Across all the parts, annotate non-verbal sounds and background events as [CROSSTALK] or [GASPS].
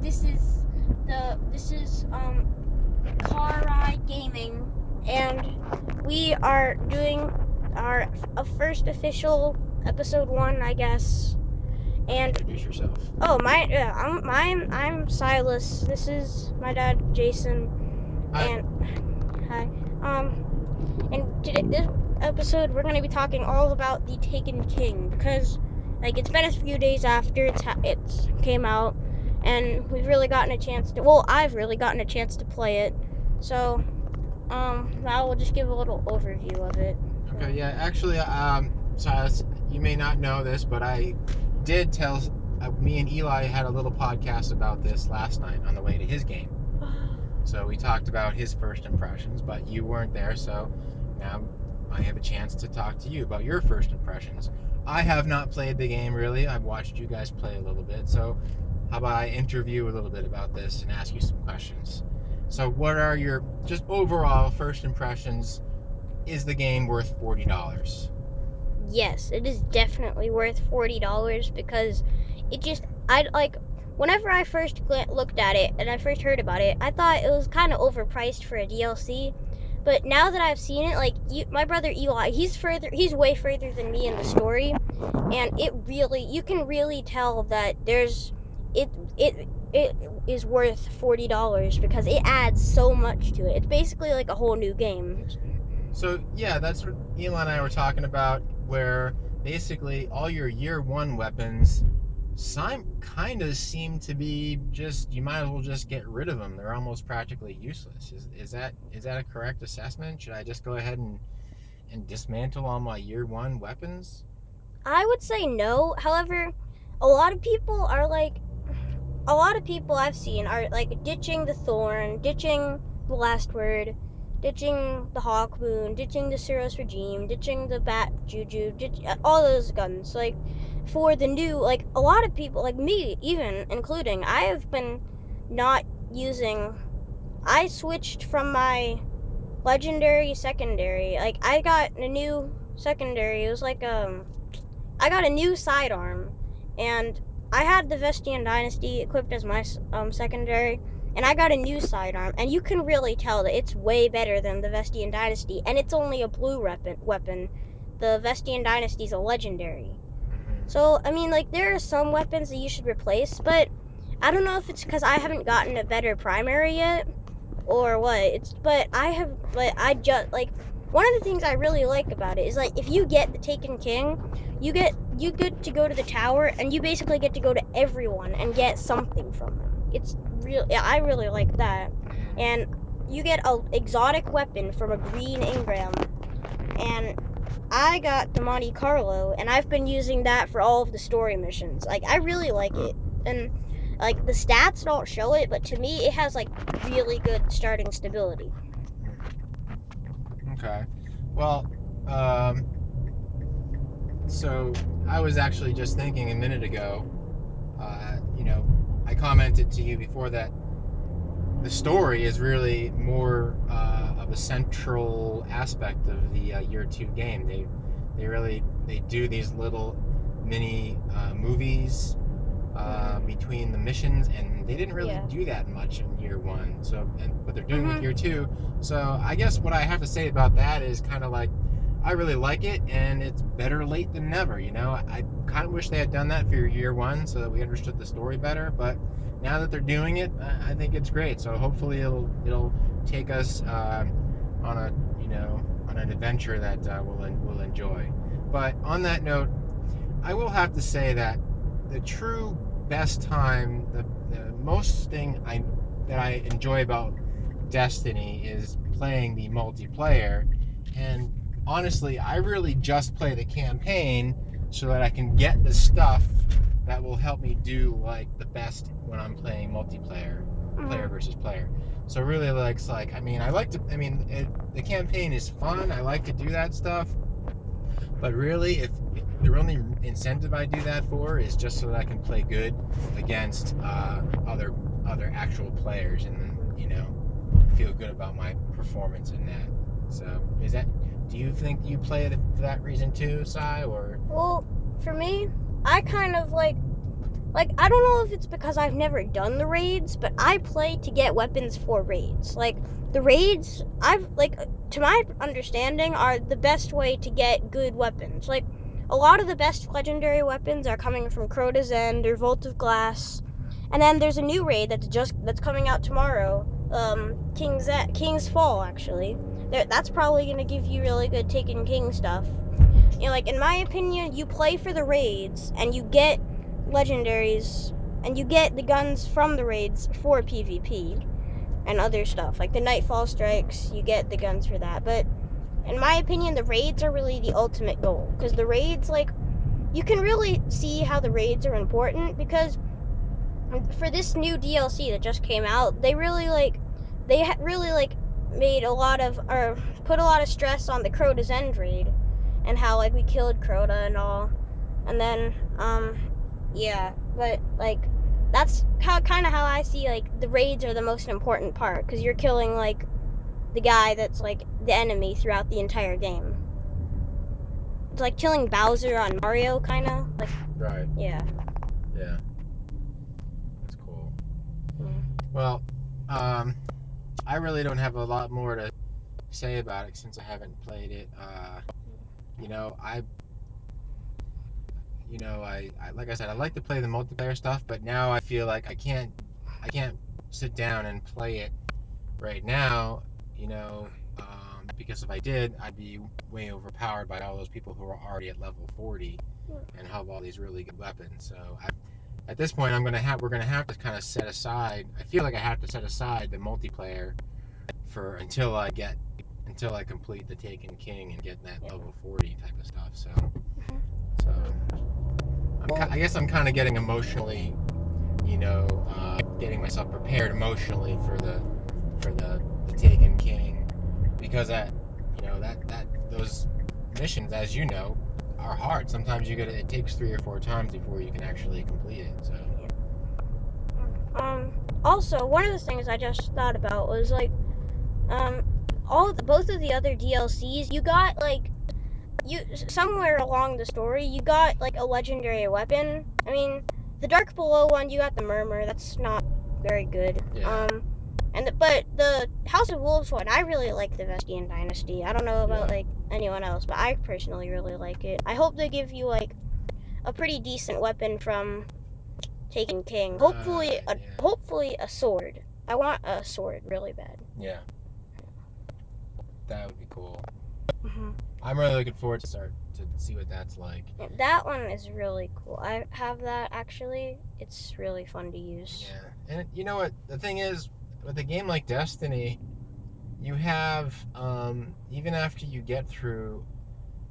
this is the this is um Car Ride Gaming, and we are doing our uh, first official episode one, I guess. And Introduce yourself. oh my, yeah, I'm mine. I'm Silas. This is my dad, Jason. Hi. And hi. Um, and today this episode we're gonna be talking all about the Taken King because like it's been a few days after it's ha- it's came out, and we've really gotten a chance to. Well, I've really gotten a chance to play it, so um, I will just give a little overview of it. Okay, yeah, actually, um, Silas, you may not know this, but I did tell uh, me and Eli had a little podcast about this last night on the way to his game. [GASPS] So we talked about his first impressions, but you weren't there, so now I have a chance to talk to you about your first impressions. I have not played the game really. I've watched you guys play a little bit, so how about I interview a little bit about this and ask you some questions? So, what are your just overall first impressions? Is the game worth forty dollars? yes, it is definitely worth forty dollars because it just I like whenever I first looked at it and I first heard about it, I thought it was kind of overpriced for a DLC. But now that I've seen it, like you, my brother Eli, he's further, he's way further than me in the story, and it really, you can really tell that there's, it, it, it is worth forty dollars because it adds so much to it. It's basically like a whole new game. So yeah, that's what Eli and I were talking about, where basically all your year one weapons, some kind of seem to be just you might as well just get rid of them. They're almost practically useless. Is, is that is that a correct assessment? Should I just go ahead and and dismantle all my year one weapons? I would say no. However, a lot of people are like, a lot of people I've seen are like ditching the thorn, ditching the last word, ditching the hawk moon, ditching the Suros regime, ditching the Bad JuJu, ditch, all those guns. Like for the new, like a lot of people, like me even including, I have been not using. I switched from my legendary secondary. Like I got a new secondary. It was like um I got a new sidearm, and I had the Vestian Dynasty equipped as my um, secondary, and I got a new sidearm, and you can really tell that it's way better than the Vestian Dynasty, and it's only a blue weapon. Weapon, the Vestian Dynasty is a legendary. So I mean, like there are some weapons that you should replace, but I don't know if it's because I haven't gotten a better primary yet, or what. It's but I have, but I just like one of the things I really like about it is like if you get the Taken King, you get you get to go to the tower and you basically get to go to everyone and get something from them. It's real. I really like that, and you get a exotic weapon from a green engram, and I got the Monte Carlo, and I've been using that for all of the story missions. Like I really like it, and like the stats don't show it, but to me it has like really good starting stability. Okay. Well, um, so I was actually just thinking a minute ago. Uh, you know, I commented to you before that the story is really more uh, of a central aspect of the uh, year two game. They they really they do these little mini uh, movies uh, Mhm. between the missions, and they didn't really Yeah. do that much in year one. So, and but they're doing with Mhm. year two. So, I guess what I have to say about that is kind of like, I really like it, and it's better late than never. You know, I kind of wish they had done that for year one so that we understood the story better. But now that they're doing it, I think it's great. So hopefully it'll it'll take us uh, on a you know on an adventure that uh, we'll we'll enjoy. But on that note, I will have to say that the true best time, the, the most thing I that I enjoy about Destiny is playing the multiplayer. And honestly, I really just play the campaign so that I can get the stuff that will help me do like the best when I'm playing multiplayer, player Mhm. versus player. So really, like, like I mean, I like to. I mean, it, the campaign is fun. I like to do that stuff. But really, if the only incentive I do that for is just so that I can play good against uh, other other actual players, and you know, feel good about my performance in that. So, is that? Do you think you play it for that reason too, Sai? Or Well, for me, I kind of like like I don't know if it's because I've never done the raids, but I play to get weapons for raids. Like the raids, I've like to my understanding are the best way to get good weapons. Like a lot of the best legendary weapons are coming from Crota's End or Vault of Glass. And then there's a new raid that's just that's coming out tomorrow. Um, King's King's Fall actually. That's probably gonna give you really good Taken King stuff. You know, like in my opinion, you play for the raids and you get legendaries and you get the guns from the raids for PvP and other stuff. Like the Nightfall Strikes, you get the guns for that. But in my opinion, the raids are really the ultimate goal because the raids, like, you can really see how the raids are important because for this new DLC that just came out, they really like they really like made a lot of or put a lot of stress on the Crota's End raid and how like we killed Crota and all, and then um yeah, but like that's how kind of how I see like the raids are the most important part because you're killing like the guy that's like the enemy throughout the entire game. It's like killing Bowser on Mario, kind of like Right. yeah. Yeah. That's cool. Mm. Well, um, I really don't have a lot more to say about it since I haven't played it. Uh, you know, I, you know, I, I like I said, I like to play the multiplayer stuff, but now I feel like I can't, I can't sit down and play it right now. You know, um, because if I did, I'd be way overpowered by all those people who are already at level 40 and have all these really good weapons. So I, at this point, I'm gonna have we're gonna have to kind of set aside. I feel like I have to set aside the multiplayer for until I get until I complete the Taken King and get that level 40 type of stuff. So, so I'm, I guess I'm kind of getting emotionally, you know, uh, getting myself prepared emotionally for the for the, the Taken King because that you know that that those missions, as you know, are hard. Sometimes you get it, it takes three or four times before you can actually complete it. So. Um. Also, one of the things I just thought about was like, um, all the, both of the other DLCs, you got like, you somewhere along the story, you got like a legendary weapon. I mean, the Dark Below one, you got the Murmur. That's not very good. Yeah. Um, and the, but the House of Wolves one, I really like the Vestian Dynasty. I don't know about Yeah. like anyone else, but I personally really like it. I hope they give you like a pretty decent weapon from Taken King. hopefully, Right, a, hopefully a sword. I want a sword really bad. Yeah. That would be cool. hmm I'm really looking forward to start to see what that's like. That one is really cool. I have that actually. It's really fun to use. Yeah, and you know what? The thing is, with a game like Destiny, you have um, even after you get through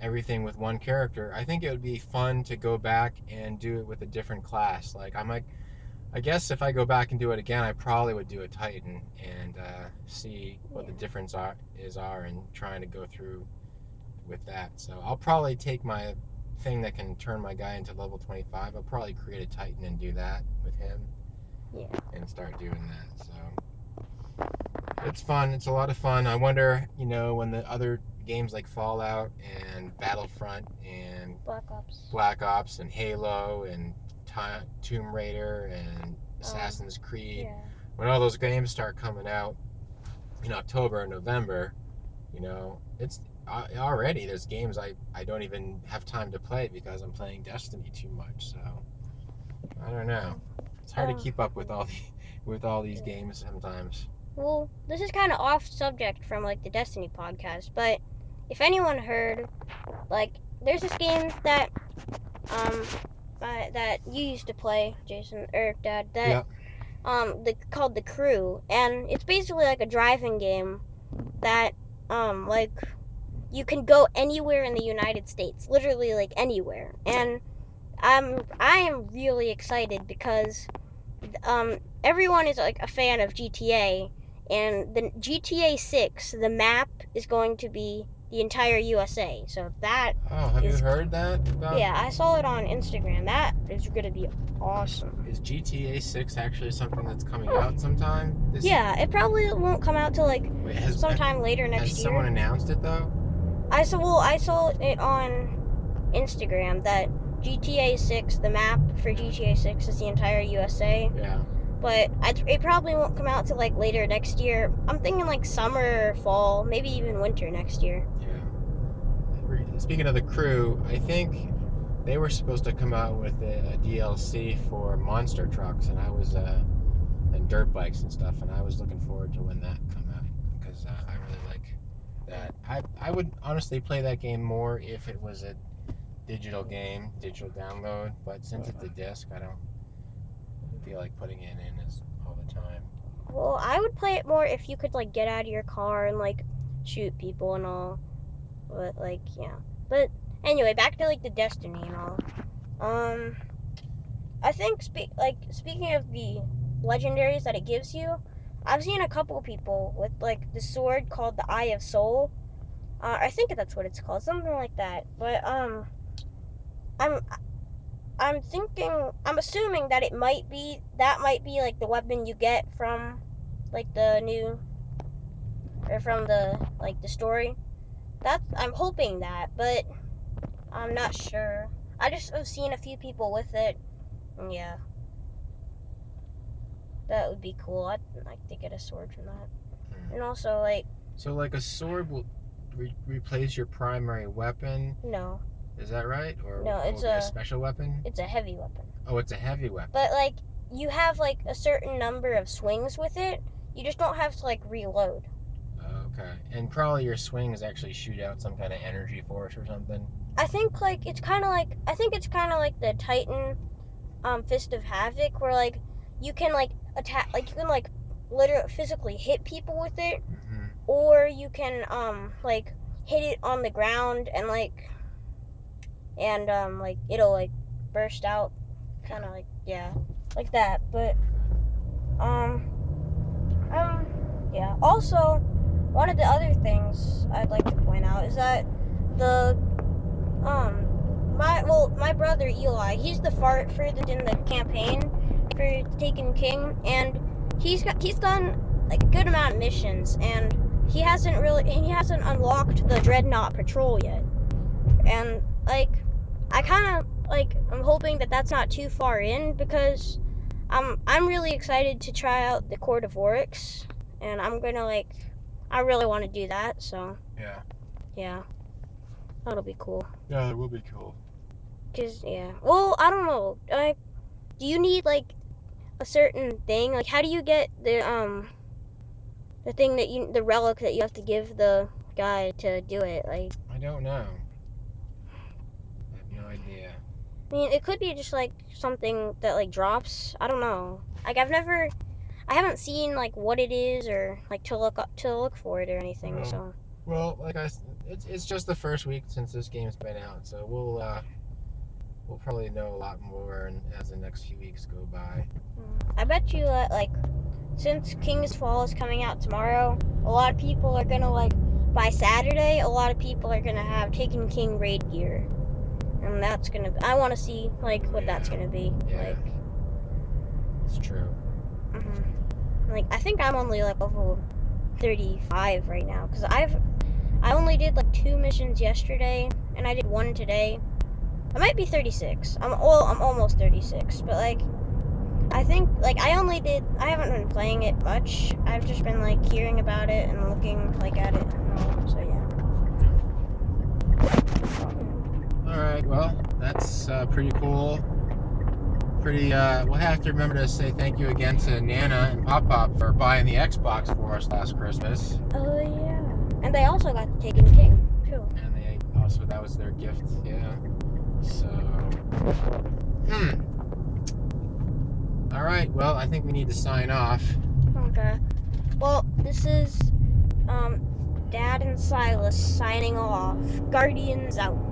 everything with one character, I think it would be fun to go back and do it with a different class. Like I might, I guess if I go back and do it again, I probably would do a Titan and uh, see what the difference are is are and trying to go through with that. So I'll probably take my thing that can turn my guy into level 25. I'll probably create a Titan and do that with him Yeah. and start doing that. So it's fun. It's a lot of fun. I wonder, you know, when the other games like Fallout and Battlefront and Black Ops. Black Ops and Halo and Tomb Raider and Assassin's Creed, Yeah. when all those games start coming out in October and November, you know, it's uh, already there's games I, I don't even have time to play because I'm playing Destiny too much. So I don't know. It's hard Uh, to keep up with all the with all these Yeah. games sometimes. Well, this is kind of off subject from like the Destiny podcast, but if anyone heard, like, there's this game that um uh, that you used to play, Jason or Dad, that Yeah. um the called the Crew, and it's basically like a driving game that um like you can go anywhere in the United States, literally like anywhere, and I'm I am really excited because um everyone is like a fan of GTA, and the GTA 6, the map is going to be the entire USA. So that Oh, have is you heard that about? yeah, I saw it on Instagram. That is gonna be awesome. Is GTA 6 actually something that's coming out sometime? This Yeah, it probably won't come out till like Wait, has sometime later next has year. someone announced it though? I saw well, I saw it on Instagram that GTA 6, the map for GTA 6 is the entire USA, Yeah. But I, it probably won't come out till like later next year. I'm thinking like summer, fall, maybe even winter next year. Yeah. Speaking of the crew, I think they were supposed to come out with a, a DLC for monster trucks, and I was uh, and dirt bikes and stuff, and I was looking forward to when that come out because uh, I really like that. I I would honestly play that game more if it was a digital game, digital download, but since it's a disc, I don't feel like putting it in as all the time. Well, I would play it more if you could like get out of your car and like shoot people and all. But like, yeah. But anyway, back to like the Destiny and all. Um, I think spe- like speaking of the legendaries that it gives you, I've seen a couple people with like the sword called the Eye of Soul. Uh, I think that's what it's called, something like that. But um, I'm I'm thinking, I'm assuming that it might be that might be like the weapon you get from like the new or from the like the story. That's I'm hoping that, but I'm not sure. I just have seen a few people with it. And yeah, that would be cool. I'd like to get a sword from that. Hmm. And also like So like a sword will re- replace your primary weapon. no, Is that right? Or no, it's a special weapon? it's a heavy weapon. Oh, it's a heavy weapon. But like you have like a certain number of swings with it. You just don't have to like reload. Okay. And probably your swings actually shoot out some kind of energy force or something. I think like it's kind of like I think it's kind of like the Titan um Fist of Havoc where like you can like attack like you can like literally physically hit people with it Mm-hmm. or you can um like hit it on the ground and like and um like it'll like burst out kind of like yeah like that but um um yeah. Also one of the other things i'd like to point out is that the um my well my brother eli he's the far furthest in the campaign for taken king and he's got he's done like a good amount of missions and he hasn't really he hasn't unlocked the dreadnought patrol yet. And like i kind of like i'm hoping that that's not too far in because i'm i'm really excited to try out the court of oryx and i'm gonna like i really want to do that so Yeah. yeah that'll be cool Yeah, it will be cool. Cause yeah, well, I don't know. Like, do you need like a certain thing? Like, how do you get the um the thing that you the relic that you have to give the guy to do it? Like, I don't know. I have no idea. I mean, it could be just like something that like drops. I don't know. Like, I've never, I haven't seen like what it is or like to look up to look for it or anything. So Well, like I, it's it's just the first week since this game's been out, so we'll uh, we'll probably know a lot more as the next few weeks go by. mm, I bet you that like since King's Fall is coming out tomorrow, a lot of people are gonna like by Saturday. A lot of people are gonna have Taken King raid gear, and that's gonna. I want to see like what that's gonna be Yeah. like. It's true. mhm. Like I think I'm only like level 35 right now because I've I only did like two missions yesterday and I did one today. I might be 36. I'm well, I'm almost 36, but like I think like I only did I haven't been playing it much. I've just been like hearing about it and looking like at it and all. So yeah. All right. Well, that's uh, pretty cool. Pretty. Uh, we'll have to remember to say thank you again to Nana and Pop Pop for buying the Xbox for us last Christmas, Oh yeah. And they also got the Taken King too. and they also that was their gift. Yeah. So. Hmm. All right. Well, I think we need to sign off. Okay. Well, this is um Dad and Silas signing off. Guardians out.